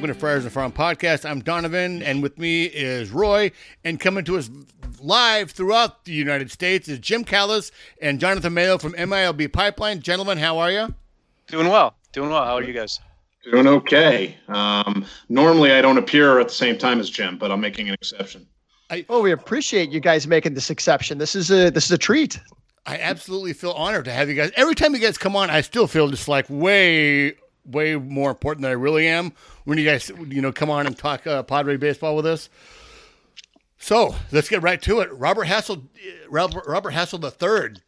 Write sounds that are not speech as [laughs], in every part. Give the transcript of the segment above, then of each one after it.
Welcome to Friars and Farm Podcast. I'm Donovan, and with me is Roy. And coming to us live throughout the United States is Jim Callis and Jonathan Mayo from MLB Pipeline. Gentlemen, how are you? Doing well. Doing well. How are you guys? Doing okay. Um, normally, I don't appear at the same time as Jim, but I'm making an exception. I, oh, we appreciate you guys making this exception. This is a this is a treat. I absolutely feel honored to have you guys. Every time you guys come on, I still feel just like way way more important than I really am when you guys, you know, come on and talk uh, Padre baseball with us. So let's get right to it. Robert Hassell, Robert, Robert Hassell the third,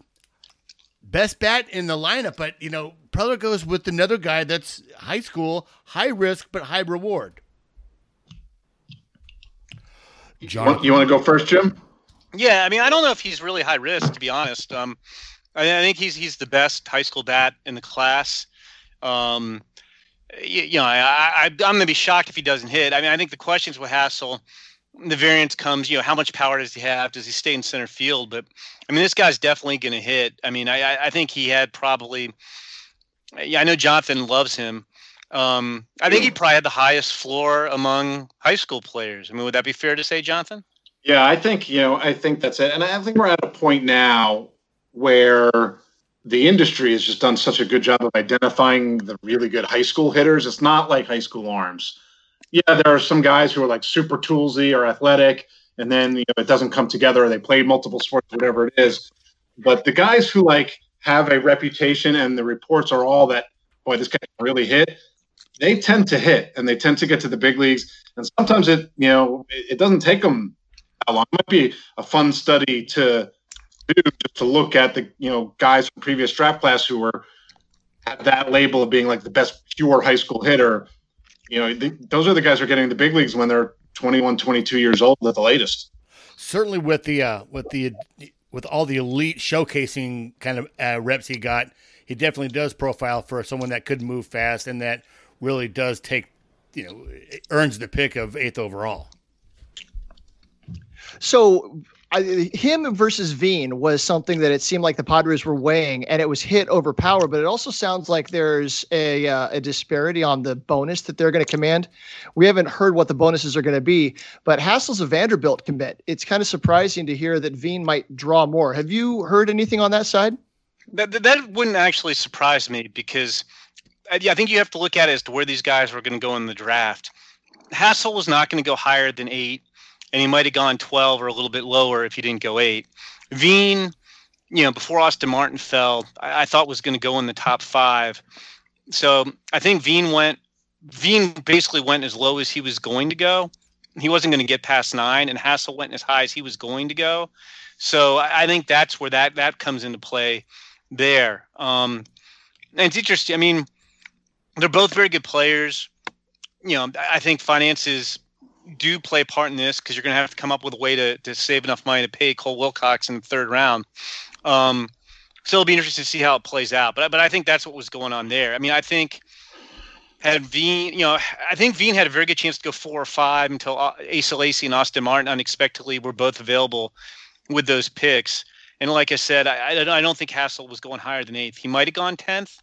best bat in the lineup, but you know, Preller goes with another guy that's high school, high risk but high reward. John, you want to go first, Jim? Yeah, I mean, I don't know if he's really high risk, to be honest. Um, I, I think he's he's the best high school bat in the class. Um, you, you know, I, I'm going to be shocked if he doesn't hit. I mean, I think the questions with Hassell, the variance comes, you know, how much power does he have? Does he stay in center field? But I mean, this guy's definitely going to hit. I mean, I, I think he had probably, yeah, I know Jonathan loves him. Um, I think he probably had the highest floor among high school players. I mean, would that be fair to say, Jonathan? Yeah, I think, you know, I think that's it. And I think we're at a point now where the industry has just done such a good job of identifying the really good high school hitters. It's not like high school arms. Yeah, there are some guys who are like super toolsy or athletic, and then you know it doesn't come together. Or they play multiple sports, whatever it is. But the guys who like have a reputation and the reports are all that boy, this guy really hit. They tend to hit, and they tend to get to the big leagues. And sometimes it, you know, it, it doesn't take them that long. It might be a fun study to do just to look at the you know guys from previous draft class who were had that label of being like the best pure high school hitter. You know, th- those are the guys who are getting the big leagues when they're 21, 22 years old at the latest. Certainly, with the uh, with the with all the elite showcasing kind of uh, reps he got, he definitely does profile for someone that could move fast and that really does take, you know, earns the pick of eighth overall. So I, him versus Veen was something that it seemed like the Padres were weighing, and it was hit over power. But it also sounds like there's a uh, a disparity on the bonus that they're going to command. We haven't heard what the bonuses are going to be, but Hassell's a Vanderbilt commit. It's kind of surprising to hear that Veen might draw more. Have you heard anything on that side? That that wouldn't actually surprise me because I, I think you have to look at it as to where these guys were going to go in the draft. Hassell was not going to go higher than eight and he might have gone 12 or a little bit lower if he didn't go eight. Veen, you know, before Austin Martin fell, I, I thought was going to go in the top five. So I think Veen went. Veen basically went as low as he was going to go. He wasn't going to get past nine, and Hassell went as high as he was going to go. So I, I think that's where that that comes into play there. Um, and it's interesting. I mean, they're both very good players. You know, I think finances do play a part in this because you're going to have to come up with a way to, to save enough money to pay Cole Wilcox in the third round. Um, so it'll be interesting to see how it plays out. But but I think that's what was going on there. I mean, I think had Veen, you know, I think Veen had a very good chance to go four or five until uh, Asa and Austin Martin unexpectedly were both available with those picks. And like I said, I, I don't think Hassell was going higher than eighth. He might have gone tenth.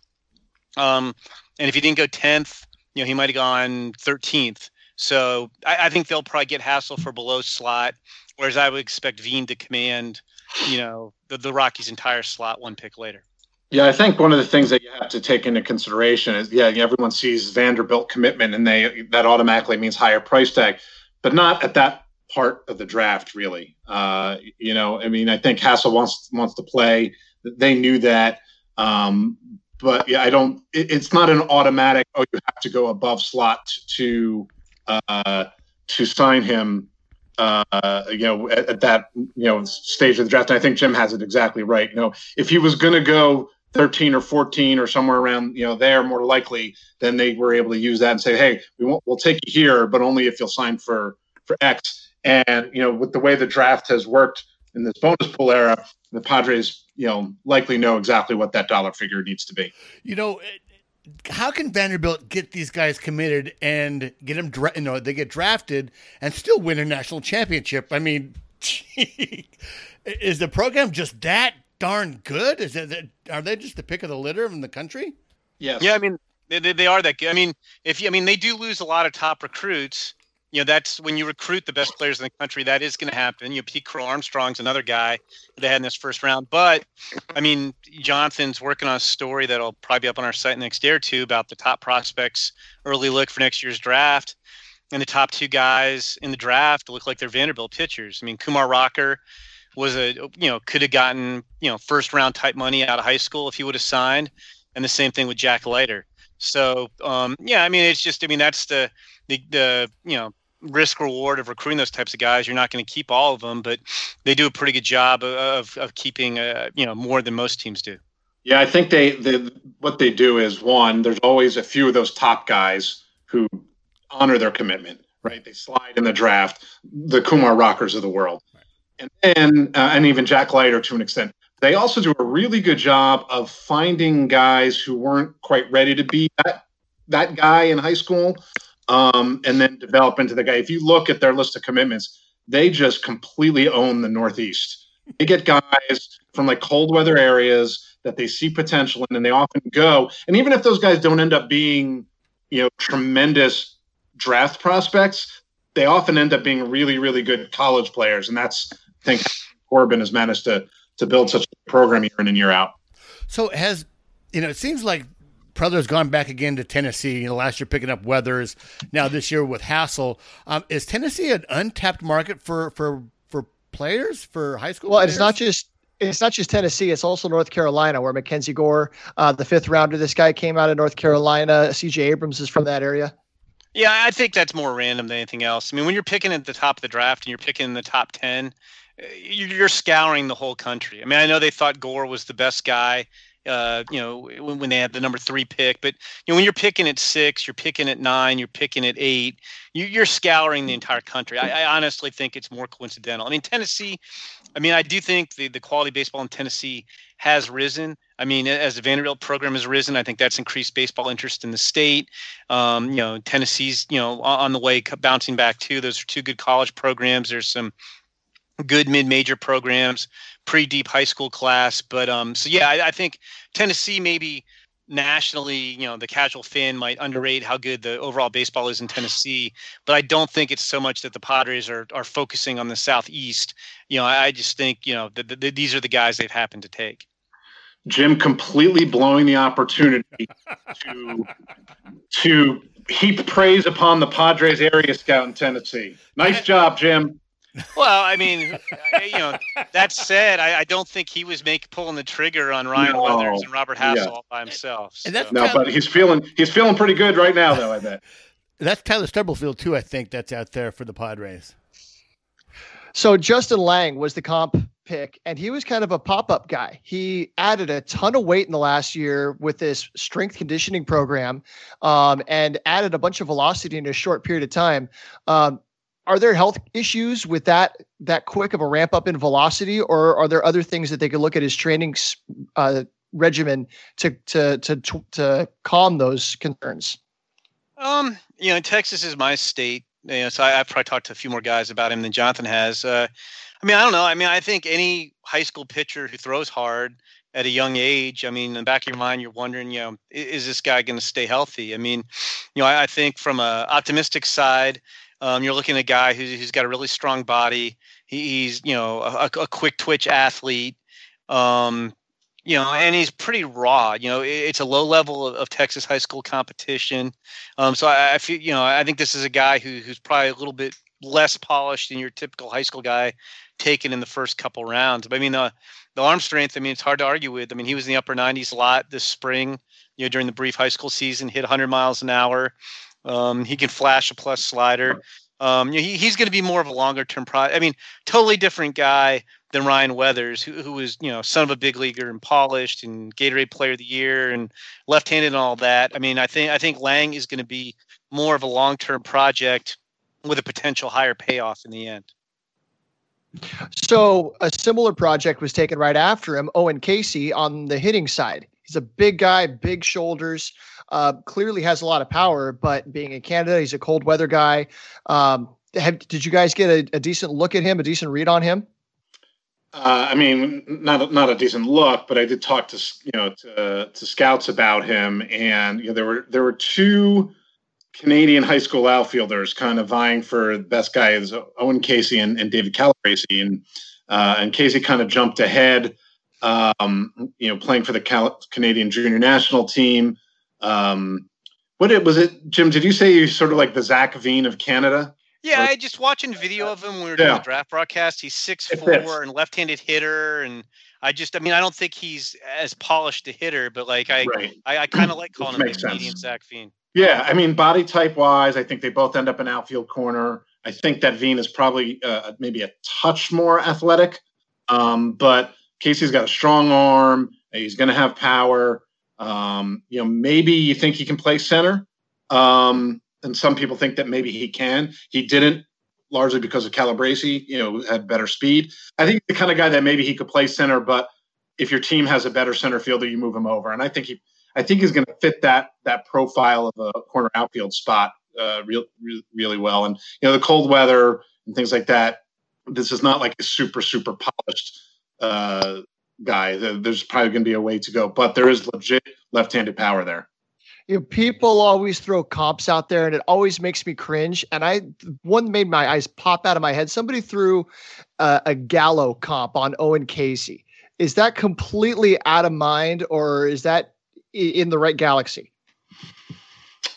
Um, and if he didn't go tenth, you know, he might have gone thirteenth. So I, I, think they'll probably get Hassell for below slot, whereas I would expect Veen to command, you know, the, the Rockies' entire slot one pick later. Yeah, I think one of the things that you have to take into consideration is yeah, everyone sees Vanderbilt commitment and they that automatically means higher price tag, but not at that part of the draft really. Uh, you know, I mean, I think Hassell wants wants to play. They knew that. Um, but yeah, I don't. It, it's not an automatic. Oh, you have to go above slot to uh, to sign him. Uh, you know, at, at, that you know stage of the draft. And I think Jim has it exactly right. You know, if he was going to go 13 or 14 or somewhere around you know there, more likely, then they were able to use that and say, hey, we won't, we'll take you here, but only if you'll sign for for X. And you know, with the way the draft has worked in this bonus pool era, the Padres, you know, likely know exactly what that dollar figure needs to be. You know, how can Vanderbilt get these guys committed and get them, dra- you know, they get drafted and still win a national championship? I mean, [laughs] is the program just that darn good? Is it, are they just the pick of the litter in the country? Yes. Yeah, I mean, They, they, they are that good. I mean, if you, I mean, they do lose a lot of top recruits. You know, that's when you recruit the best players in the country. That is going to happen. You know, Pete Crow Armstrong's another guy they had in this first round. But I mean, Jonathan's working on a story that'll probably be up on our site next day or two about the top prospects early look for next year's draft. And the top two guys in the draft look like they're Vanderbilt pitchers. I mean, Kumar Rocker was a you know could have gotten you know first round type money out of high school if he would have signed, and the same thing with Jack Leiter. So um, yeah, I mean it's just I mean that's the the, the you know risk reward of recruiting those types of guys. You're not going to keep all of them, but they do a pretty good job of of keeping uh, you know more than most teams do. Yeah, I think they, they what they do is one. There's always a few of those top guys who honor their commitment. Right, they slide in the draft. The Kumar Rockers of the world and then uh, and even Jack Leiter to an extent. They also do a really good job of finding guys who weren't quite ready to be that that guy in high school, um, and then develop into the guy. If you look at their list of commitments, they just completely own the Northeast. They get guys from like cold weather areas that they see potential in, and they often go. And even if those guys don't end up being, you know, tremendous draft prospects, they often end up being really, really good college players, and that's I think Corbin has managed to to build such a program year in and year out. So has you know it seems like Preller has gone back again to Tennessee. You know, last year picking up Weathers, now this year with Hassell. Um, is Tennessee an untapped market for for for players for high school? Well, players? it's not just it's not just Tennessee. It's also North Carolina, where Mackenzie Gore, uh, the fifth rounder, this guy came out of North Carolina. C.J. Abrams is from that area. Yeah, I think that's more random than anything else. I mean, when you're picking at the top of the draft and you're picking in the top ten, you're scouring the whole country. I mean, I know they thought Gore was the best guy, uh, you know, when, when, they had the number three pick, but you know, when you're picking at six, you're picking at nine, you're picking at eight, you, are scouring the entire country. I, I, honestly think it's more coincidental. I mean, Tennessee, I mean, I do think the, the quality baseball in Tennessee has risen. I mean, as the Vanderbilt program has risen, I think that's increased baseball interest in the state. Um, you know, Tennessee's, you know, on the way bouncing back too. Those are two good college programs. There's some good mid-major programs, pretty deep high school class. But um, so yeah, I, I, think Tennessee maybe nationally, you know, the casual fan might underrate how good the overall baseball is in Tennessee. But I don't think it's so much that the Padres are are focusing on the southeast. You know, I, I just think you know that the, these are the guys they've happened to take. Jim completely blowing the opportunity [laughs] to to heap praise upon the Padres area scout in Tennessee. Nice job, Jim. Well, I mean, you know, that said, I, I, don't think he was make pulling the trigger on Ryan no. Weathers and Robert Hassell yeah. all by himself. So. no, Tyler, but he's feeling he's feeling pretty good right now, though. I bet [laughs] that's Tyler Stubblefield too. I think that's out there for the Padres. So Justin Lange was the comp pick, and he was kind of a pop-up guy. He added a ton of weight in the last year with this strength conditioning program, um, and added a bunch of velocity in a short period of time. Um, are there health issues with that that quick of a ramp up in velocity, or are there other things that they could look at his training uh, regimen to, to to to to calm those concerns? Um, you know, Texas is my state. You know, so I, have probably talked to a few more guys about him than Jonathan has. Uh, I mean, I don't know. I mean, I think any high school pitcher who throws hard at a young age, I mean, in the back of your mind, you're wondering, you know, is, is this guy going to stay healthy? I mean, you know, I, I think from a optimistic side, um, you're looking at a guy who's, who's got a really strong body. He, he's you know a, a, quick twitch athlete. Um, you know, and he's pretty raw. You know, it's a low level of, of Texas high school competition. Um, so I, I, feel, you know, I think this is a guy who, who's probably a little bit less polished than your typical high school guy taken in the first couple rounds. But I mean, the the arm strength. I mean, it's hard to argue with. I mean, he was in the upper 90s a lot this spring. You know, during the brief high school season, hit 100 miles an hour. Um, he can flash a plus slider. Um, he, he's going to be more of a longer term project. I mean, totally different guy than Ryan Weathers, who, who was, you know, son of a big leaguer and polished and Gatorade player of the year and left handed and all that. I mean, I think I think Lange is going to be more of a long term project with a potential higher payoff in the end. So a similar project was taken right after him, Owen Caissie on the hitting side. He's a big guy, big shoulders. Uh, clearly has a lot of power, but being in Canada, he's a cold weather guy. Um, have, did you guys get a, a, decent look at him, a decent read on him? Uh, I mean, not not a decent look, but I did talk to you know to, to scouts about him, and you know there were there were two Canadian high school outfielders kind of vying for the best guys, Owen Caissie and, and David Calabrese, and uh, and Caissie kind of jumped ahead, um, you know, playing for the Cal- Canadian junior national team. Um, what it was it, Jim? Did you say you sort of like the Zac Veen of Canada? Yeah, I just watching video of him when we were doing yeah. the draft broadcast. He's six four and left handed hitter and I just I mean I don't think he's as polished a hitter, but like I right. I, I kinda like calling him the medium Zac Veen. Yeah, I mean body type wise, I think they both end up in outfield corner. I think that Veen is probably uh, maybe a touch more athletic. Um, but Caissie's got a strong arm. He's going to have power. Um, you know, maybe you think he can play center. Um, and some people think that maybe he can. He didn't, largely because of Calabrese. You know, had better speed. I think the kind of guy that maybe he could play center, but if your team has a better center fielder, you move him over. And I think he, I think he's going to fit that that profile of a corner outfield spot uh, real, re- really well. And you know, the cold weather and things like that. This is not like a super super polished uh, guy. There's probably going to be a way to go, but there is legit left-handed power there you know, people always throw comps out there and it always makes me cringe. And I, one made my eyes pop out of my head. Somebody threw uh, a Gallo comp on Owen Caissie. Is that completely out of mind or is that in the right galaxy?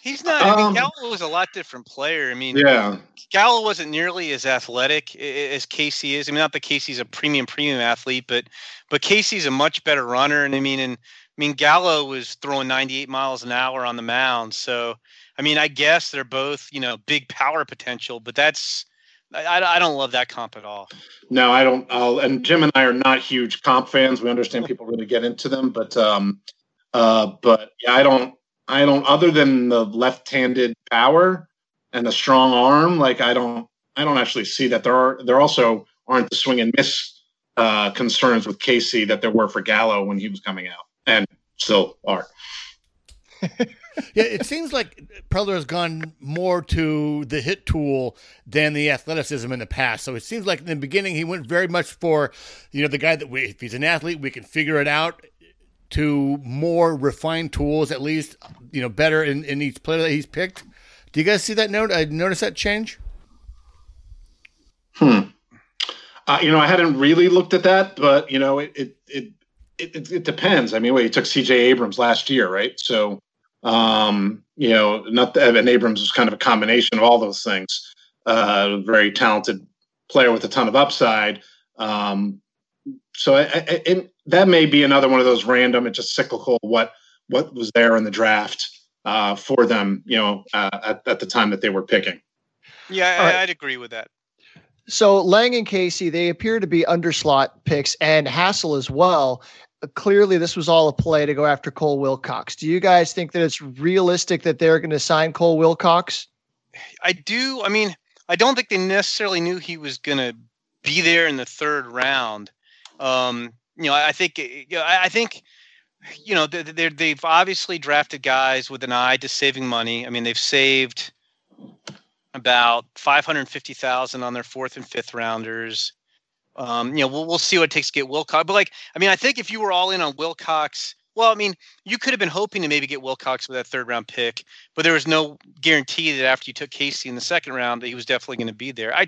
He's not. I mean, um, Gallo was a lot different player. I mean, yeah, Gallo wasn't nearly as athletic as Caissie is. I mean, not that Caissie's a premium premium athlete, but but Caissie's a much better runner. And I mean, and I mean, Gallo was throwing 98 miles an hour on the mound. So, I mean, I guess they're both, you know, big power potential, but that's, I, I don't love that comp at all. No, I don't. I'll, and Jim and I are not huge comp fans. We understand people really get into them, but, um, uh, but yeah, I don't, I don't, other than the left handed power and the strong arm, like, I don't, I don't actually see that there are, there also aren't the swing and miss uh, concerns with Caissie that there were for Gallo when he was coming out and still are. [laughs] yeah, it seems like Preller has gone more to the hit tool than the athleticism in the past. So it seems like in the beginning he went very much for, you know, the guy that we, if he's an athlete, we can figure it out. To more refined tools, at least, you know, better in, in each player that he's picked. Do you guys see that note? I noticed that change. Hmm. Uh, you know, I hadn't really looked at that, but you know, it it, it it, it, depends. I mean, wait, he took C.J. Abrams last year, right? So, um, you know, not that Evan Abrams was kind of a combination of all those things. Uh, very talented player with a ton of upside. Um, so, I, I, that may be another one of those random. It's just cyclical. What what was there in the draft uh, for them? You know, uh, at, at the time that they were picking. Yeah, I, I'd agree with that. So Lange and Caissie, they appear to be underslot picks, and Hassell as well clearly this was all a play to go after Cole Wilcox. Do you guys think that it's realistic that they're going to sign Cole Wilcox? I do. I mean, I don't think they necessarily knew he was going to be there in the third round. Um, you know, I think, you know, I think, you know, they they've obviously drafted guys with an eye to saving money. I mean, they've saved about 550,000 on their fourth and fifth rounders. Um, you know, we'll we'll see what it takes to get Wilcox. But like, I mean, I think if you were all in on Wilcox, well, I mean, you could have been hoping to maybe get Wilcox with that third round pick, but there was no guarantee that after you took Caissie in the second round that he was definitely going to be there. I,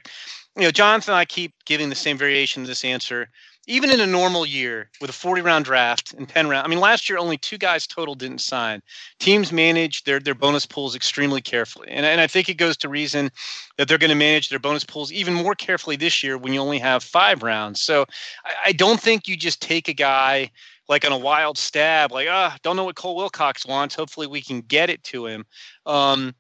you know, Jonathan and I keep giving the same variation of this answer even in a normal year with a 40 round draft and 10 round, I mean, last year only two guys total didn't sign. Teams manage their, their bonus pools extremely carefully. And, and I think it goes to reason that they're going to manage their bonus pools even more carefully this year when you only have five rounds. So I, I don't think you just take a guy like on a wild stab, like, ah, oh, don't know what Cole Wilcox wants. Hopefully we can get it to him. Um,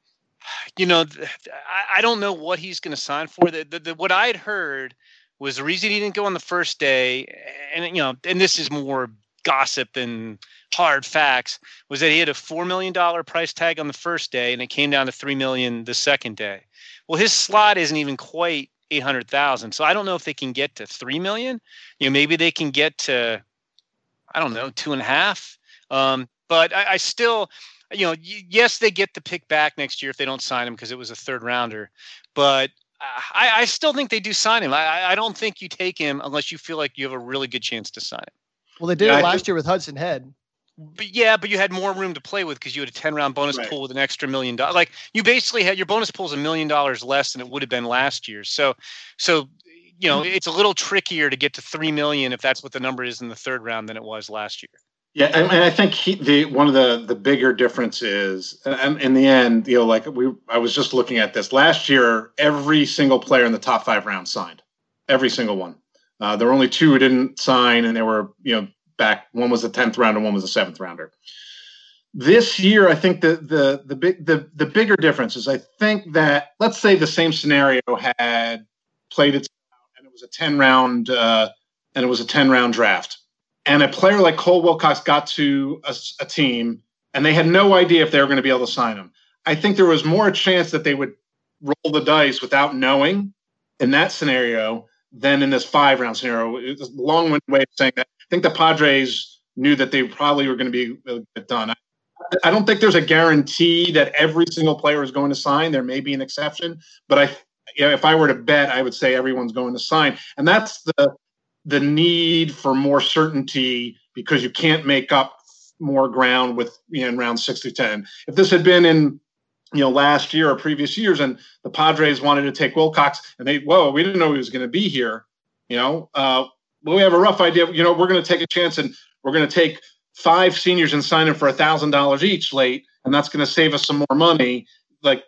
you know, I, I don't know what he's going to sign for. The, the, the, what I'd heard was the reason he didn't go on the first day, and you know, and this is more gossip than hard facts, was that he had a four million dollar price tag on the first day, and it came down to three million the second day. Well, his slot isn't even quite eight hundred thousand, so I don't know if they can get to three million. You know, maybe they can get to, I don't know, two and a half. Um, but I, I still, you know, yes, they get the pick back next year if they don't sign him because it was a third rounder. But I, I still think they do sign him. I, I don't think you take him unless you feel like you have a really good chance to sign him. Well, they did Yeah, it last think- year with Hudson Head. But yeah, but you had more room to play with because you had a ten round bonus Right. pool with an extra million dollars. Like you basically had your bonus pool is a million dollars less than it would have been last year. So, so you know mm-hmm. it's a little trickier to get to three million if that's what the number is in the third round than it was last year. Yeah, and, and I think he, the one of the the bigger differences, and in the end, you know, like we, I was just looking at this last year. Every single player in the top five rounds signed, every single one. Uh, there were only two who didn't sign, and they were, you know, back. One was the tenth round, and one was the seventh rounder. This year, I think the the the big the the bigger difference is I think that let's say the same scenario had played its out, and it was a ten round uh, and it was a ten round draft and a player like Cole Wilcox got to a, a team and they had no idea if they were going to be able to sign him. I think there was more a chance that they would roll the dice without knowing in that scenario than in this five round scenario. It's a long winded way of saying that. I think the Padres knew that they probably were going to be done. I, I don't think there's a guarantee that every single player is going to sign. There may be an exception, but I, you know, if I were to bet, I would say everyone's going to sign, and that's the the need for more certainty because you can't make up more ground with you know, in round six through ten. If this had been in you know last year or previous years, and the Padres wanted to take Wilcox, and they whoa, we didn't know he was going to be here. You know, uh, well, we have a rough idea. You know, we're going to take a chance, and we're going to take five seniors and sign them for a thousand dollars each late, and that's going to save us some more money. Like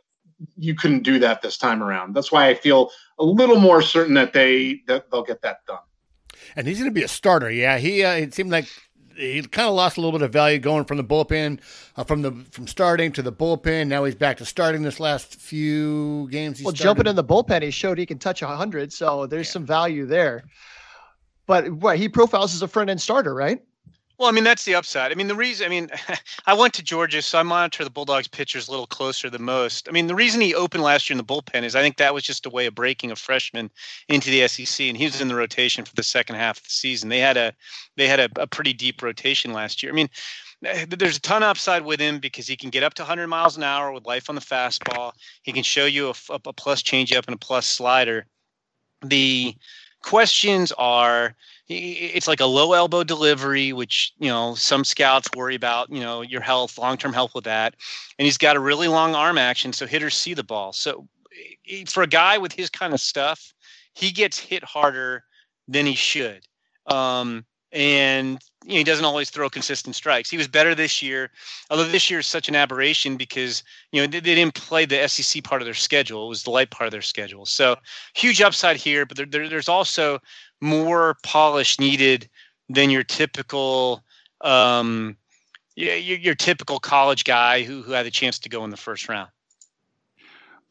you couldn't do that this time around. That's why I feel a little more certain that they that they'll get that done. And he's going to be a starter. Yeah, he uh, it seemed like he kind of lost a little bit of value going from the bullpen, uh, from the from starting to the bullpen. Now he's back to starting this last few games. He Well, started. jumping in the bullpen, he showed he can touch hundred, so there's Yeah. some value there. But what he profiles as a front end starter, right? Well, I mean that's the upside. I mean the reason. I mean, [laughs] I went to Georgia, so I monitor the Bulldogs pitchers a little closer than most. I mean, the reason he opened last year in the bullpen is I think that was just a way of breaking a freshman into the SEC, and he was in the rotation for the second half of the season. They had a they had a, a pretty deep rotation last year. I mean, eh, there's a ton of upside with him because he can get up to 100 miles an hour with life on the fastball. He can show you a plus changeup and a plus slider. The questions are it's like a low elbow delivery, which you know some scouts worry about. You know your health, long term health with that, and he's got a really long arm action, so hitters see the ball. So for a guy with his kind of stuff, he gets hit harder than he should. Um, and you know, he doesn't always throw consistent strikes. He was better this year, although this year is such an aberration because you know they, they didn't play the SEC part of their schedule. It was the light part of their schedule. So huge upside here, but there, there, there's also more polish needed than your typical um, your, your typical college guy who who had a chance to go in the first round.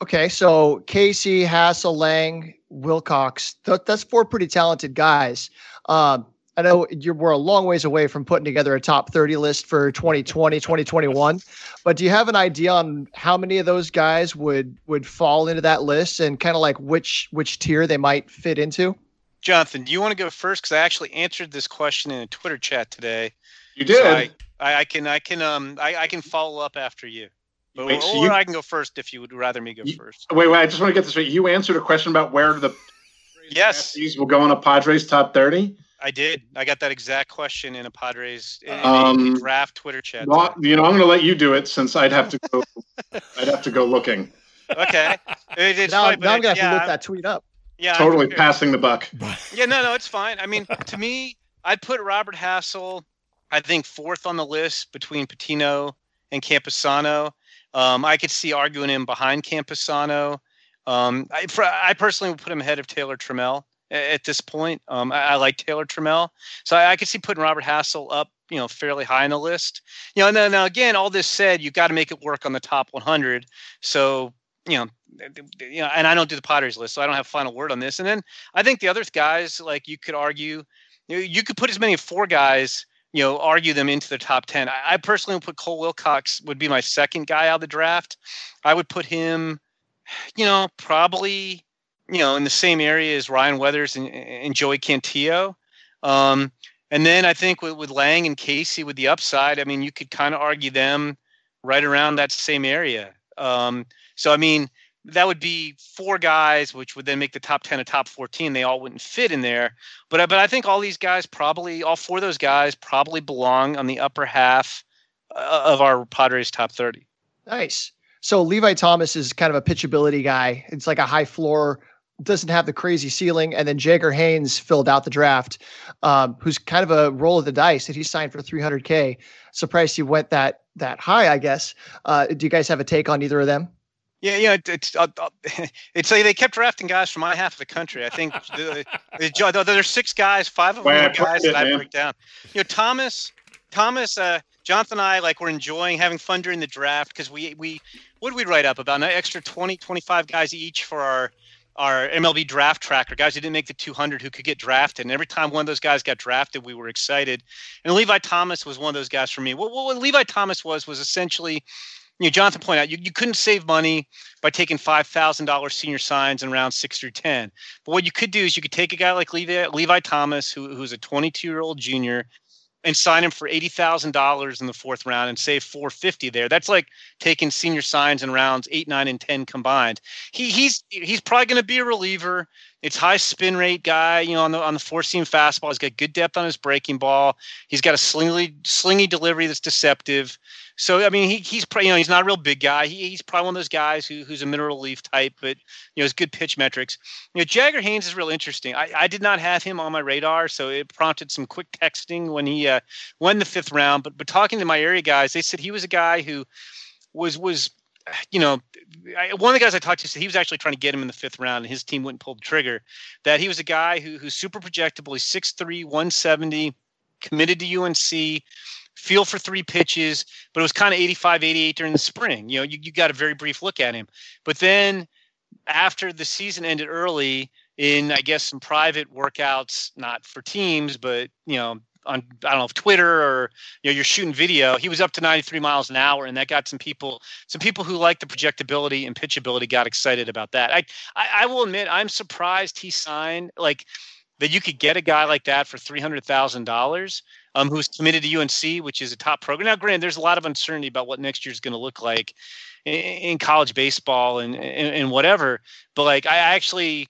Okay, so Caissie, Hassell, Lange, Wilcox. Th- that's four pretty talented guys. Um, I know you're, we're a long ways away from putting together a top 30 list for 2020, 2021. But do you have an idea on how many of those guys would would fall into that list and kind of like which which tier they might fit into? Jonathan, do you want to go first? Because I actually answered this question in a Twitter chat today. You So did. I, I, I can I can um I, I can follow up after you. But, Wait, so or you- I can go first if you would rather me go You- first. Wait, wait. I just want to get this right. You answered a question about where the Yes. draftees will go on a Padres top thirty. I did. I got that exact question in a Padres in a Um, draft Twitter chat. Well, today. you know, I'm going to let you do it since I'd have to go. [laughs] I'd have to go looking. Okay. It- it's now, fine, now I'm gonna have yeah, to look that tweet up. yeah, Totally figured. passing the buck. Yeah, no, no, it's fine. I mean, to me, I'd put Robert Hassell, I think, fourth on the list between Patino and Campusano. Um, I could see arguing him behind Campusano. Um, I, for, I personally would put him ahead of Taylor Trammell a- at this point. Um, I, I like Taylor Trammell, so I, I could see putting Robert Hassell up, you know, fairly high on the list. You know, now, now again, all this said, you've got to make it work on the top 100. So, you know, you know, and I don't do the Padres list, so I don't have final word on this. And then I think the other guys, like you could argue, you, know, you could put as many four guys, you know, argue them into the top 10. I, I personally would put Cole Wilcox would be my second guy out of the draft. I would put him, you know, probably, you know, in the same area as Ryan Weathers and, and Joey Cantillo. Um, and then I think with, with Lange and Caissie with the upside, I mean, you could kind of argue them right around that same area. Um, so, I mean, that would be four guys, which would then make the top 10 a top 14. They all wouldn't fit in there. But, but I think all these guys probably, all four of those guys probably belong on the upper half uh, of our Padres top 30. Nice. So Levi Thomas is kind of a pitchability guy. It's like a high floor, doesn't have the crazy ceiling. And then Jagger Haynes filled out the draft, um, who's kind of a roll of the dice that he signed for 300K. Surprised he went that that high, I guess. Uh, do you guys have a take on either of them? Yeah, yeah, it's uh, [laughs] it's like they kept drafting guys from my half of the country. I think the, the, there's six guys, five of them are guys that I break down. You know, Thomas, Thomas, uh, Jonathan and I like we're enjoying having fun during the draft because we we what did we write up about an extra 20, 25 guys each for our our MLB draft tracker, guys who didn't make the 200 who could get drafted. And every time one of those guys got drafted, we were excited. And Levi Thomas was one of those guys for me. What, what Levi Thomas was was essentially you know, Jonathan pointed out you, you couldn't save money by taking five thousand dollars senior signs in round six through ten. But what you could do is you could take a guy like Levi, Levi Thomas, who, who's a 22 year old junior, and sign him for eighty thousand dollars in the fourth round and save four fifty there. That's like taking senior signs in rounds eight, nine, and ten combined. He he's he's probably going to be a reliever. It's high spin rate guy, you know, on the on the four seam fastball. He's got good depth on his breaking ball. He's got a slingy slingy delivery that's deceptive. So I mean, he, he's you know he's not a real big guy. He, he's probably one of those guys who, who's a mineral relief type, but you know, has good pitch metrics. You know, Jagger Haynes is real interesting. I, I did not have him on my radar, so it prompted some quick texting when he uh, won the fifth round. But but talking to my area guys, they said he was a guy who was was you know, one of the guys I talked to said he was actually trying to get him in the fifth round, and his team wouldn't pull the trigger. That he was a guy who who's super projectable. He's 6'3", 170, committed to UNC feel for three pitches, but it was kind of 85, 88 during the spring. You know, you, you got a very brief look at him. But then after the season ended early, in I guess some private workouts, not for teams, but you know, on I don't know if Twitter or you know you're shooting video. He was up to 93 miles an hour, and that got some people some people who like the projectability and pitchability got excited about that. I I, I will admit I'm surprised he signed like that. You could get a guy like that for three hundred thousand dollars um, who's committed to UNC, which is a top program. Now, granted, there's a lot of uncertainty about what next year is going to look like in, in college baseball and, and, and whatever. But like, I actually,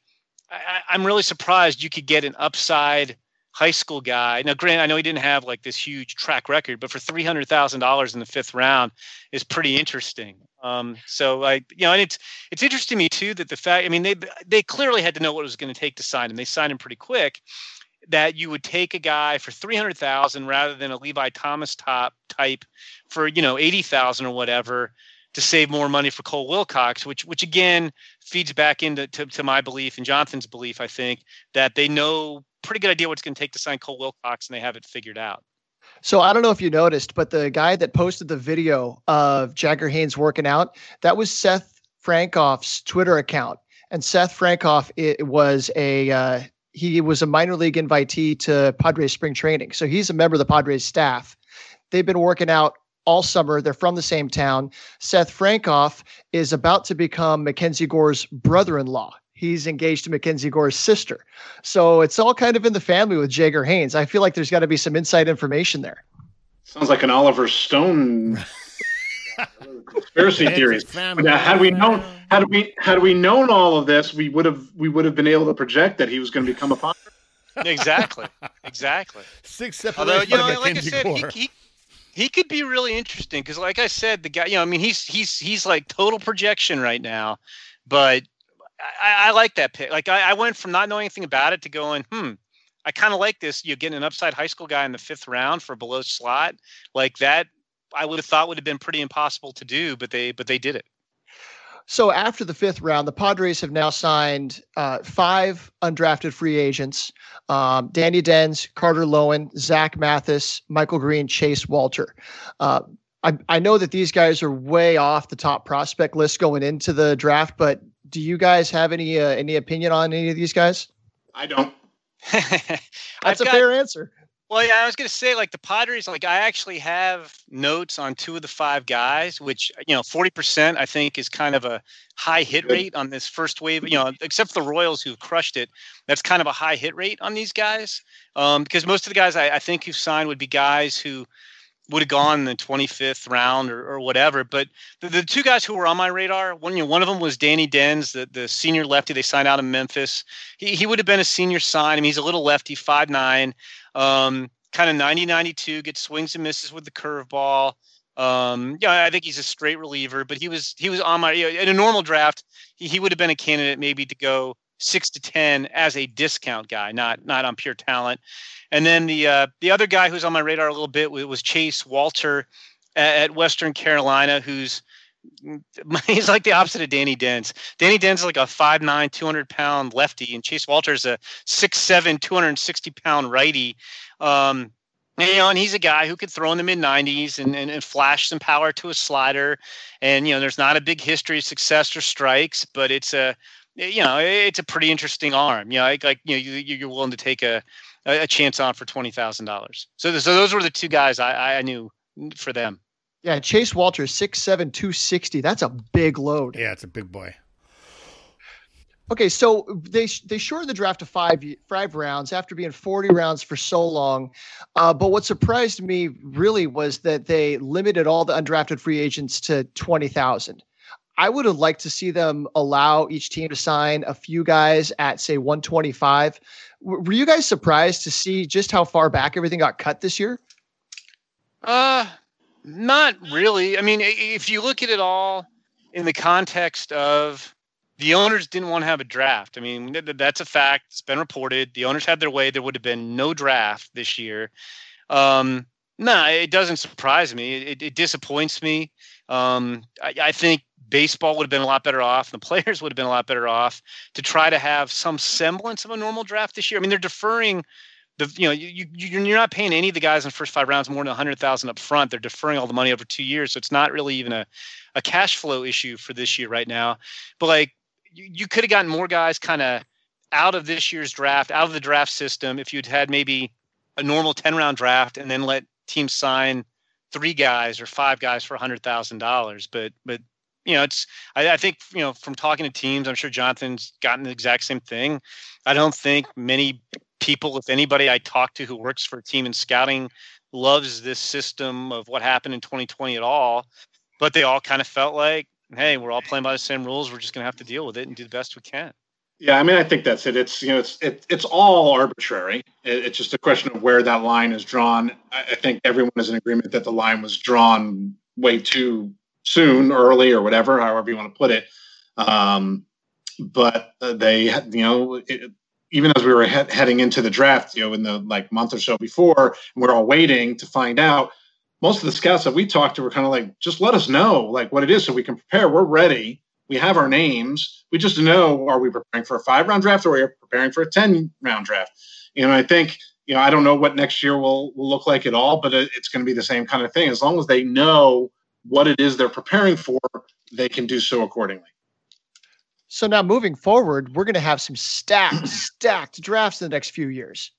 I, I'm really surprised you could get an upside high school guy. Now, granted, I know he didn't have like this huge track record, but for three hundred thousand dollars in the fifth round is pretty interesting. Um, so, like, you know, and it's it's interesting to me too that the fact. I mean, they they clearly had to know what it was going to take to sign him. They signed him pretty quick that you would take a guy for 300,000 rather than a Levi Thomas top type for, you know, 80,000 or whatever to save more money for Cole Wilcox, which which again feeds back into to, to my belief and Jonathan's belief, I think, that they know pretty good idea what it's going to take to sign Cole Wilcox and they have it figured out. So I don't know if you noticed, but the guy that posted the video of Jagger Haynes working out, that was Seth Frankoff's Twitter account. And Seth Frankoff it was a uh, he was a minor league invitee to Padres spring training. So he's a member of the Padres staff. They've been working out all summer. They're from the same town. Seth Frankoff is about to become Mackenzie Gore's brother in law. He's engaged to Mackenzie Gore's sister. So it's all kind of in the family with Jagger Haynes. I feel like there's got to be some inside information there. Sounds like an Oliver Stone [laughs] conspiracy theories. Now, had we known, had we had we known all of this, we would have we would have been able to project that he was going to become a father. [laughs] exactly, exactly. Six separate. Although you know, like I said, he, he, he could be really interesting because, like I said, the guy, you know, I mean, he's he's he's like total projection right now, but I, I like that pick. Like I, I went from not knowing anything about it to going, hmm, I kind of like this. You're getting an upside high school guy in the fifth round for below slot. Like that I would have thought would have been pretty impossible to do, but they but they did it. So after the fifth round, the Padres have now signed uh, five undrafted free agents: um, Danny Dens, Carter Lowen, Zach Mathis, Michael Green, Chase Walter. Uh, I, I know that these guys are way off the top prospect list going into the draft, but do you guys have any uh, any opinion on any of these guys? I don't. [laughs] That's I've a got, fair answer. Well, yeah, I was going to say like the Padres. Like I actually have notes on two of the five guys, which you know, forty percent I think is kind of a high hit rate on this first wave. You know, except for the Royals who crushed it, that's kind of a high hit rate on these guys. Um, because most of the guys I, I think who signed would be guys who would have gone in the 25th round or, or whatever. But the, the two guys who were on my radar, one you know, one of them was Danny Dens, the, the senior lefty they signed out of Memphis. He, he would have been a senior sign. I mean, he's a little lefty, five nine, um, kind of 90 92, gets swings and misses with the curveball. Um, yeah, I think he's a straight reliever, but he was he was on my you know, in a normal draft, he, he would have been a candidate maybe to go six to ten as a discount guy, not not on pure talent. And then the uh, the other guy who's on my radar a little bit was Chase Walter at, Western Carolina, who's [laughs] he's like the opposite of Danny Dens. Danny Dens is like a 5'9", 200 pound lefty, and Chase Walter is a 6'7", 260 pound righty. Um, and, you know, and he's a guy who could throw in the mid 90s and, and, and flash some power to a slider. And, you know, there's not a big history of success or strikes, but it's a, you know, it's a pretty interesting arm. You know, like, like you know, you, you're willing to take a, a chance on for twenty thousand dollars. So, so those were the two guys I, I knew for them. Yeah, Chase Walters, six seven two sixty. That's a big load. Yeah, it's a big boy. Okay, so they they shortened the draft to five five rounds after being forty rounds for so long. Uh, but what surprised me really was that they limited all the undrafted free agents to twenty thousand. I would have liked to see them allow each team to sign a few guys at say 125. Were you guys surprised to see just how far back everything got cut this year? Uh, not really. I mean, if you look at it all in the context of the owners didn't want to have a draft. I mean, that's a fact. It's been reported. The owners had their way. There would have been no draft this year. Um, no, nah, it doesn't surprise me. It, it disappoints me. Um, I, I, think baseball would have been a lot better off, and the players [laughs] would have been a lot better off to try to have some semblance of a normal draft this year. I mean, they're deferring the you know you, you you're not paying any of the guys in the first five rounds more than a hundred thousand up front. They're deferring all the money over two years, so it's not really even a a cash flow issue for this year right now. But like you, you could have gotten more guys kind of out of this year's draft, out of the draft system, if you'd had maybe a normal ten round draft and then let teams sign three guys or five guys for a hundred thousand dollars. But but you know, it's I, I, think you know from talking to teams, I'm sure Jonathan's gotten the exact same thing. I don't think many people, if anybody I talk to who works for a team in scouting, loves this system of what happened in 2020 at all. But they all kind of felt like, hey, we're all playing by the same rules. We're just going to have to deal with it and do the best we can. Yeah, I mean, I think that's it. It's you know, it's it, it's all arbitrary. It, it's just a question of where that line is drawn. I, I think everyone is in agreement that the line was drawn way too soon, early, or whatever, however you want to put it. Um, but uh, they, you know, it, even as we were he- heading into the draft, you know, in the like month or so before, and we're all waiting to find out. Most of the scouts that we talked to were kind of like, just let us know like what it is so we can prepare. We're ready. We have our names. We just know are we preparing for a five round draft or are we preparing for a ten round draft? You know, I think you know I don't know what next year will will look like at all, but it, it's going to be the same kind of thing. As long as they know what it is they're preparing for, they can do so accordingly. So now moving forward, we're going to have some stacked, [clears throat] stacked drafts in the next few years.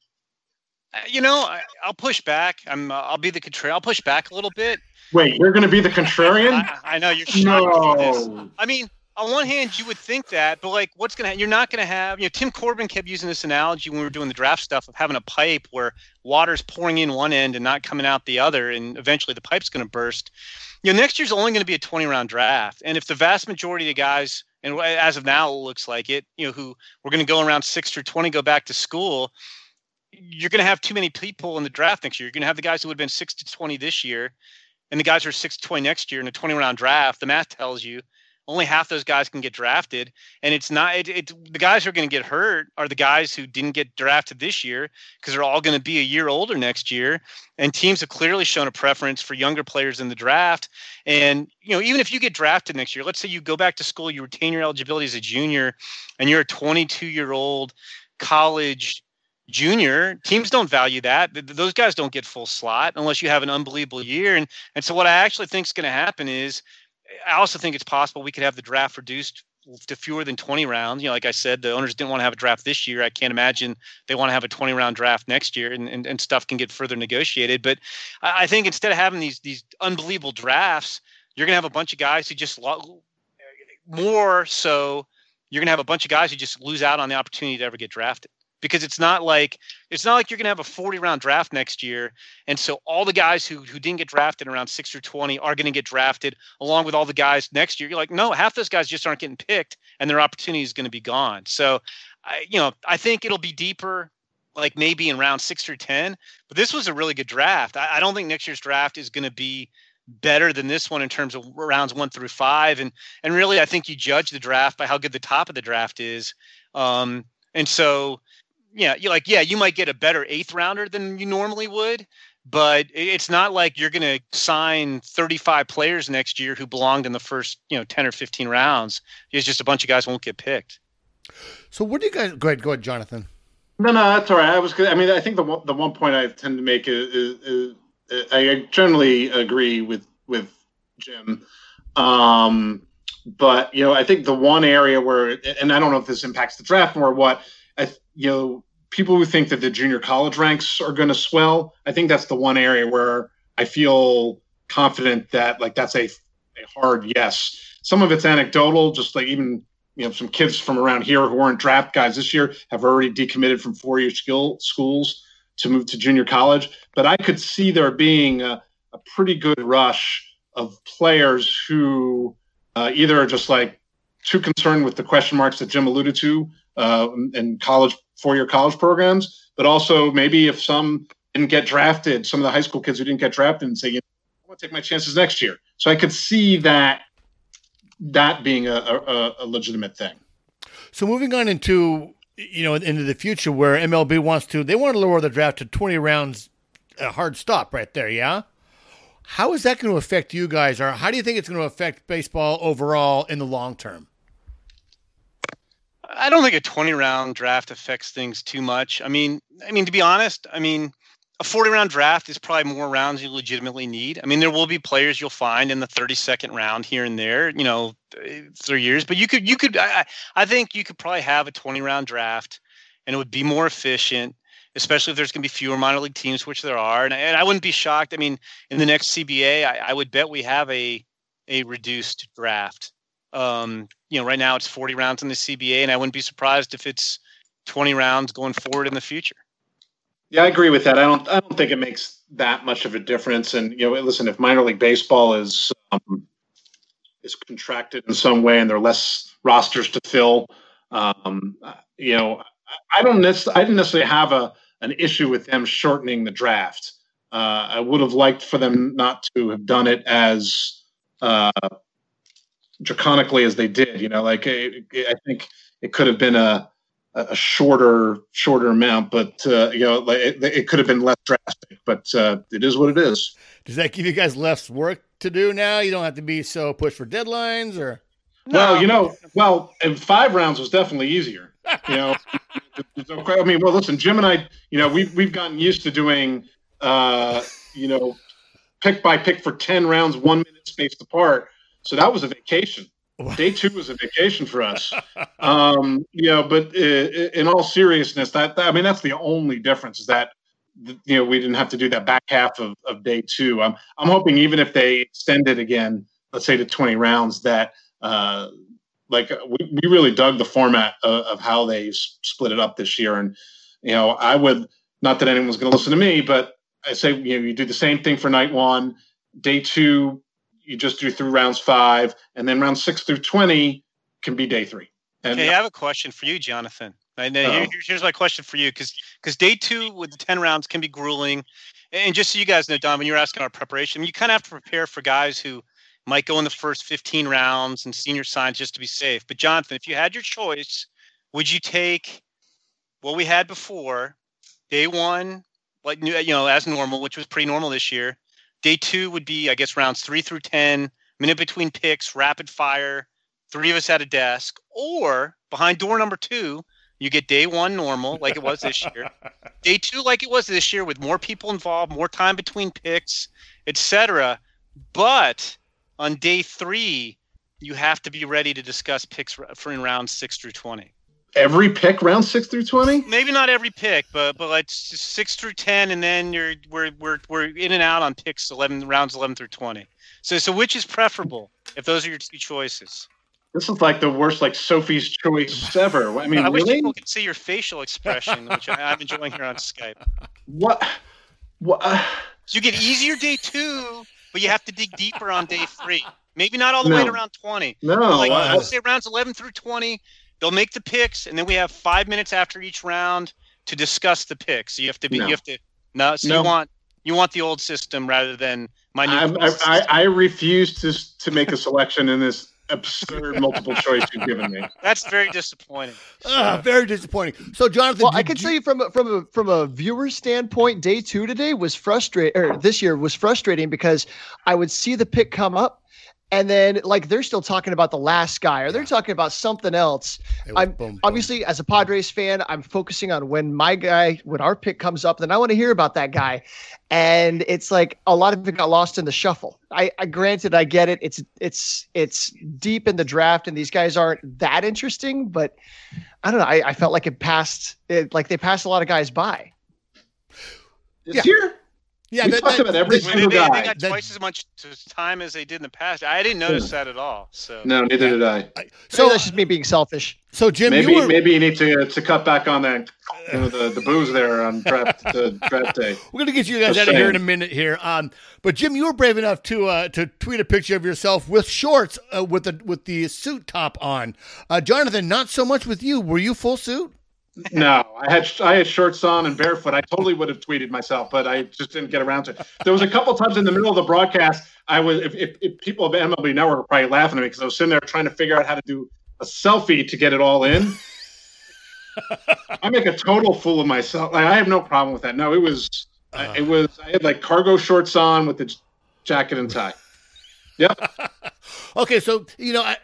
Uh, you know, I, will push back. I'm. Uh, I'll be the contrarian. I'll push back a little bit. Wait, you're going to be the [laughs] contrarian? I, I know you're. No. I mean, on one hand, you would think that, but like, what's gonna? Happen you're not gonna have. You know, Tim Corbin kept using this analogy when we were doing the draft stuff of having a pipe where water's pouring in one end and not coming out the other, and eventually the pipe's gonna burst you know, next year's only to be a 20 round draft. And if the vast majority of the guys, and as of now, it looks like it, you know, who we're to go around six through 20 go back to school, you're to have too many people in the draft next year. You're to have the guys who would have been six to 20 this year and the guys who are six to 20 next year in a 20 round draft. The math tells you only half those guys can get drafted and it's not it, it the guys who are going to get hurt are the guys who didn't get drafted this year because they're all going to be a year older next year and teams have clearly shown a preference for younger players in the draft and you know even if you get drafted next year let's say you go back to school you retain your eligibility as a junior and you're a 22 year old college junior teams don't value that those guys don't get full slot unless you have an unbelievable year and and so what i actually think is going to happen is I also think it's possible we could have the draft reduced to fewer than 20 rounds. You know, like I said, the owners didn't want to have a draft this year. I can't imagine they want to have a 20 round draft next year and, and, and stuff can get further negotiated. But I think instead of having these these unbelievable drafts, you're going to have a bunch of guys who just more so you're going to have a bunch of guys who just lose out on the opportunity to ever get drafted. Because it's not like it's not like you're going to have a 40 round draft next year and so all the guys who who didn't get drafted around 6 or 20 are going to get drafted along with all the guys next year. You're like no half those guys just aren't getting picked and their opportunity is going to be gone. So I, you know i think it'll be deeper like maybe in round 6 or 10 but this was a really good draft. I, I don't think next year's draft is going to be better than this one in terms of rounds 1 through 5 and and really i think you judge the draft by how good the top of the draft is. Um and so yeah, you like yeah, you might get a better eighth rounder than you normally would, but it's not like you're going to sign 35 players next year who belonged in the first you know 10 or 15 rounds. It's just a bunch of guys won't get picked. So what do you guys go ahead? Go ahead, Jonathan. No, no, that's all right. I was. I mean, I think the one, the one point I tend to make is, is, is I generally agree with with Jim. Um, but you know, I think the one area where, and I don't know if this impacts the draft more, what I, you know, people who think that the junior college ranks are going to swell, I think that's the one area where I feel confident that like that's a, a hard yes. Some of it's anecdotal, just like even you know some kids from around here who weren't draft guys this year have already decommitted from four-year skill schools to move to junior college. But I could see there being a, a pretty good rush of players who uh, either are just like too concerned with the question marks that Jim alluded to uh, in college four-year college programs, but also maybe if some didn't get drafted, some of the high school kids who didn't get drafted, and say, you know, I want to take my chances next year. So I could see that that being a, a, a legitimate thing. So moving on into you know into the future, where MLB wants to, they want to lower the draft to twenty rounds, a hard stop right there. Yeah. How is that going to affect you guys, or how do you think it's going to affect baseball overall in the long term? I don't think a 20 round draft affects things too much. I mean, I mean to be honest, I mean a 40 round draft is probably more rounds you legitimately need. I mean, there will be players you'll find in the 32nd round here and there, you know, through years, but you could, you could, I, I think you could probably have a 20 round draft and it would be more efficient, especially if there's going to be fewer minor league teams, which there are. And, and I wouldn't be shocked. I mean, in the next CBA, I, I would bet we have a, a reduced draft um, you know, right now it's 40 rounds in the CBA, and I wouldn't be surprised if it's 20 rounds going forward in the future. Yeah, I agree with that. I don't. I don't think it makes that much of a difference. And you know, listen, if minor league baseball is um, is contracted in some way, and there are less rosters to fill, um, you know, I don't. I didn't necessarily have a an issue with them shortening the draft. Uh, I would have liked for them not to have done it as uh, draconically as they did. You know, like it, it, I think it could have been a a shorter shorter amount, but uh, you know, like it, it, could have been less drastic. But uh, it is what it is. Does that give you guys less work to do now? You don't have to be so pushed for deadlines, or well, you know, well, and five rounds was definitely easier. You know, [laughs] I mean, well, listen, Jim and I, you know, we've we've gotten used to doing, uh, you know, pick by pick for ten rounds, one minute spaced apart so that was a vacation. Day two was a vacation for us. [laughs] Um, you know, but uh, in all seriousness, that, that, I mean, that's the only difference is that you know we didn't have to do that back half of, of day two. I'm I'm hoping even if they extend it again, let's say to 20 rounds, that uh, like we, we really dug the format of, of how they split it up this year. And you know, I would not that anyone's going to listen to me, but I say you know you do the same thing for night one, day two you just do through rounds five, and then round six through twenty can be day three. And okay, I have a question for you, Jonathan. And uh, here, here's my question for you, because because day two with the ten rounds can be grueling, and just so you guys know, Don, when you're asking our preparation, you kind of have to prepare for guys who might go in the first 15 rounds and senior signs just to be safe. But Jonathan, if you had your choice, would you take what we had before, day one, like you know, as normal, which was pretty normal this year, Day two would be, I guess, rounds three through 10, minute between picks, rapid fire, three of us at a desk. Or behind door number two, you get day one normal, like it was this year. [laughs] day two, like it was this year, with more people involved, more time between picks, etc. But on day three, you have to be ready to discuss picks for in rounds six through 20 every pick round six through twenty? Maybe not every pick, but but like six through ten, and then you're we're we're we're in and out on picks eleven rounds eleven through twenty. So so which is preferable if those are your two choices? This is like the worst, like Sophie's choice ever. I mean, I wish really? people could see your facial expression, which I, I'm enjoying here on Skype. What? What? uh, So you get easier day two, but you have to dig deeper on day three. Maybe not all the way to No. round 20. no. like, uh, let's say rounds 11 through 20, they'll make the picks, and then we have five minutes after each round to discuss the picks. So you have to be, No. you have to, no, so No. you want, you want the old system rather than my new. I, system. I, I, I refuse to to make a selection in this absurd [laughs] multiple choice you've given me. That's very disappointing. Ah, very disappointing. So, Jonathan, Well, I can you- tell you from a, from a from a viewer standpoint, day two today was frustrating. Or this year was frustrating because I would see the pick come up, and then like they're still talking about the last guy, or they're talking about something else. I'm boom, boom. Obviously, as a Padres fan, I'm focusing on when my guy, when our pick comes up, then I want to hear about that guy. And it's like a lot of it got lost in the shuffle. I, I granted, I get it. It's it's it's deep in the draft, and these guys aren't that interesting. But I don't know. I, I felt like it passed, it, like they passed a lot of guys by. This Yeah. year? Yeah, we that- talked that- about every that- They, single they- they guy. got That- twice as much time as they did in the past. I didn't notice that at all. So No, neither did I. So So, that's just me being selfish. so Jim, Maybe you were, maybe you need to to cut back on that you know, the the booze there on draft the draft day. We're gonna get you guys Just out of here in a minute here. Um, but Jim, you were brave enough to uh, to tweet a picture of yourself with shorts uh, with the with the suit top on. Uh, Jonathan, not so much with you. Were you full suit? No, I had I had shorts on and barefoot. I totally would have tweeted myself, but I just didn't get around to it. There was a couple times in the middle of the broadcast, I was if, if, if people of MLB Network were probably laughing at me because I was sitting there trying to figure out how to do a selfie to get it all in. I make a total fool of myself. Like, I have no problem with that. No, it was Uh, it was I had like cargo shorts on with the j- jacket and tie. Yep. [laughs] okay, so you know, I,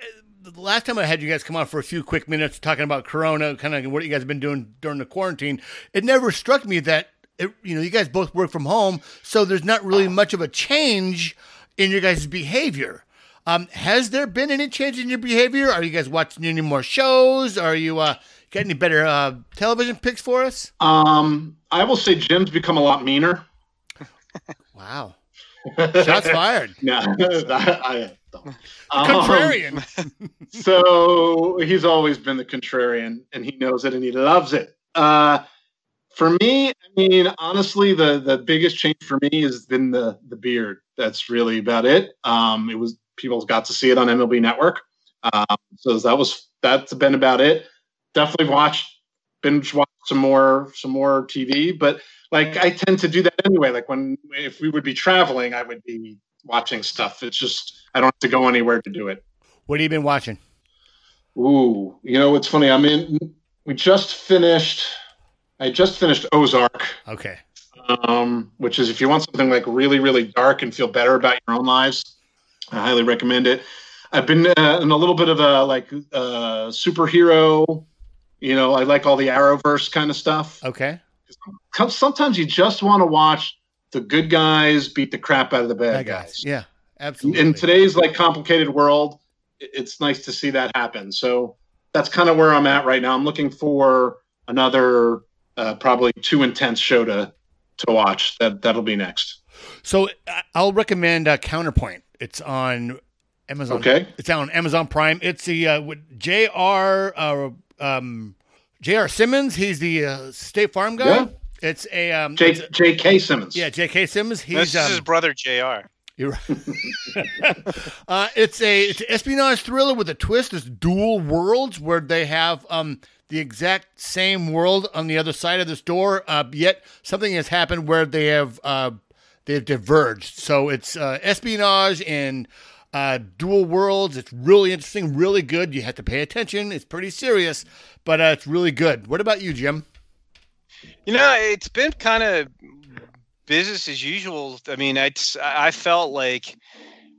the last time I had you guys come on for a few quick minutes talking about Corona, kind of what you guys have been doing during the quarantine, it never struck me that it, you know you guys both work from home, so there's not really much of a change in your guys' behavior. Um, has there been any change in your behavior? Are you guys watching any more shows? Are you uh, got any better uh, television picks for us? Um, I will say Jim's become a lot meaner. Wow, shots fired. [laughs] No, [laughs] I, I don't. Um, Contrarian. [laughs] so he's always been the contrarian and he knows it and he loves it. Uh for me i mean honestly the the biggest change for me has been the the beard. That's really about it. Um it was people got to see it on mlb network. Um so that was that's been about it. Definitely watched binge watch some more some more tv but like i tend to do that anyway. Like when if we would be traveling i would be watching stuff it's just i don't have to go anywhere to do it What have you been watching? Ooh, you know what's funny? I mean. We just finished. I just finished Ozark, Okay. um, which is if you want something like really, really dark and feel better about your own lives, I highly recommend it. I've been uh, in a little bit of a like uh, superhero. You know, I like all the Arrowverse kind of stuff. Okay. Sometimes you just want to watch the good guys beat the crap out of the bad, Bad guys. guys. Yeah. Absolutely. in today's like complicated world it's nice to see that happen so that's kind of where i'm at right now i'm looking for another uh, probably too intense show to to watch that that'll be next So I'll recommend uh, Counterpoint. It's on Amazon. okay It's on Amazon Prime. It's the uh, with J.R. Uh, um, J.R. Simmons. He's the uh, State Farm guy. Yeah. It's a um, J- it's jk simmons yeah, J.K. Simmons. this He's is his um, brother Jr. you're right. [laughs] uh, it's a it's an espionage thriller with a twist. It's dual worlds where they have um the exact same world on the other side of this door. Uh, yet something has happened where they have uh they've diverged. So it's uh, espionage and uh, dual worlds. It's really interesting, really good. You have to pay attention. It's pretty serious, but uh, it's really good. What about you, Jim? You know, it's been kind of business as usual. I mean, I I felt like,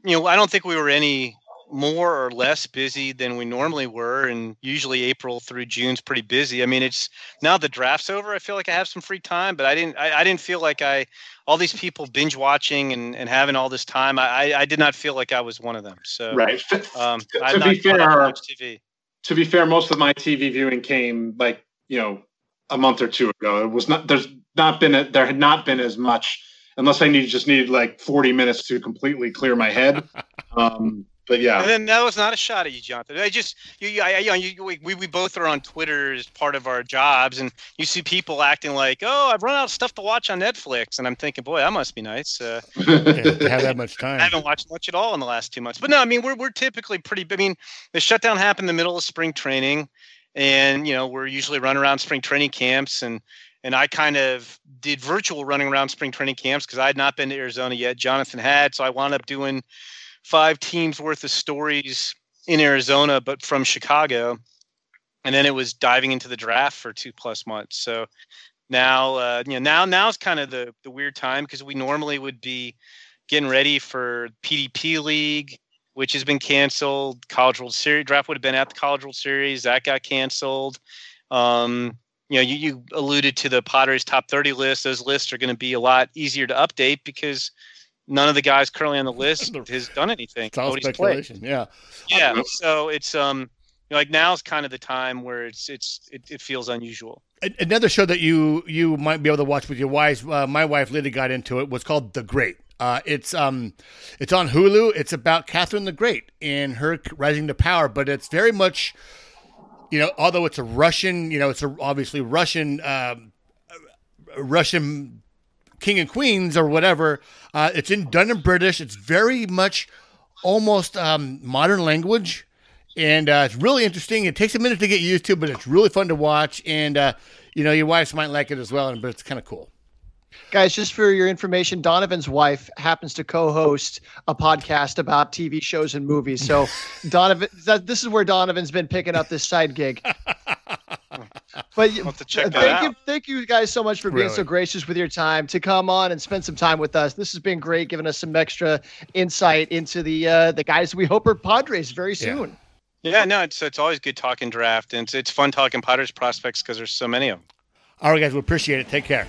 you know, I don't think we were any more or less busy than we normally were, and usually April through June's pretty busy. I mean, it's now the draft's over. I feel like I have some free time, but I didn't. I, I didn't feel like I all these people binge watching and, and having all this time. I, I I did not feel like I was one of them. So right Um, To- to be caught up on fair- TV. to be fair most of my tv viewing came like you know a month or two ago it was not there's not been a, there had not been as much unless i need just needed like 40 minutes to completely clear my head [laughs] um but yeah. And then that was not a shot at you, Jonathan. I just you, I, you know, you, we, we both are on Twitter as part of our jobs, and you see people acting like, "Oh, I've run out of stuff to watch on Netflix," and I'm thinking, "Boy, that must be nice." Uh, to [laughs] have that much time. I haven't watched much at all in the last two months, but no, I mean, we're we're typically pretty. I mean, the shutdown happened in the middle of spring training, and you know, we're usually running around spring training camps, and and I kind of did virtual running around spring training camps because I had not been to Arizona yet. Jonathan had, so I wound up doing five teams worth of stories in Arizona, but from Chicago. And then it was diving into the draft for two plus months. So now, uh, you know, now now's kind of the the weird time because we normally would be getting ready for PDP League, which has been canceled. College World Series draft would have been at the College World Series that got canceled. Um, you know, you, you alluded to the Padres top 30 list. Those lists are going to be a lot easier to update because none of the guys currently on the [laughs] list has done anything. It's all Nobody's speculation. played. Yeah. Yeah. So it's um you know, like now's kind of the time where it's it's it, it feels unusual. Another show that you you might be able to watch with your wives. Uh, my wife Lydia got into it. Was called The Great. Uh, it's um, it's on Hulu. It's about Catherine the Great and her rising to power, but it's very much, you know, although it's a Russian, you know, it's a, obviously Russian, um, Russian king and queens or whatever. Uh, it's in done in British. It's very much almost um, modern language, and uh, it's really interesting. It takes a minute to get used to, but it's really fun to watch. And uh, you know, your wives might like it as well, and but it's kind of cool. Guys, just for your information, Donovan's wife happens to co-host a podcast about TV shows and movies. So, [laughs] Donovan, that, this is where Donovan's been picking up this side gig. [laughs] But I'll have to check uh, that thank you, thank you guys so much for being so gracious with your time to come on and spend some time with us. This has been great, giving us some extra insight into the uh, the guys we hope are Padres very Yeah. soon. Yeah, no, it's it's always good talking draft and it's it's fun talking Padres prospects because there's so many of them. All right, guys, we appreciate it. Take care.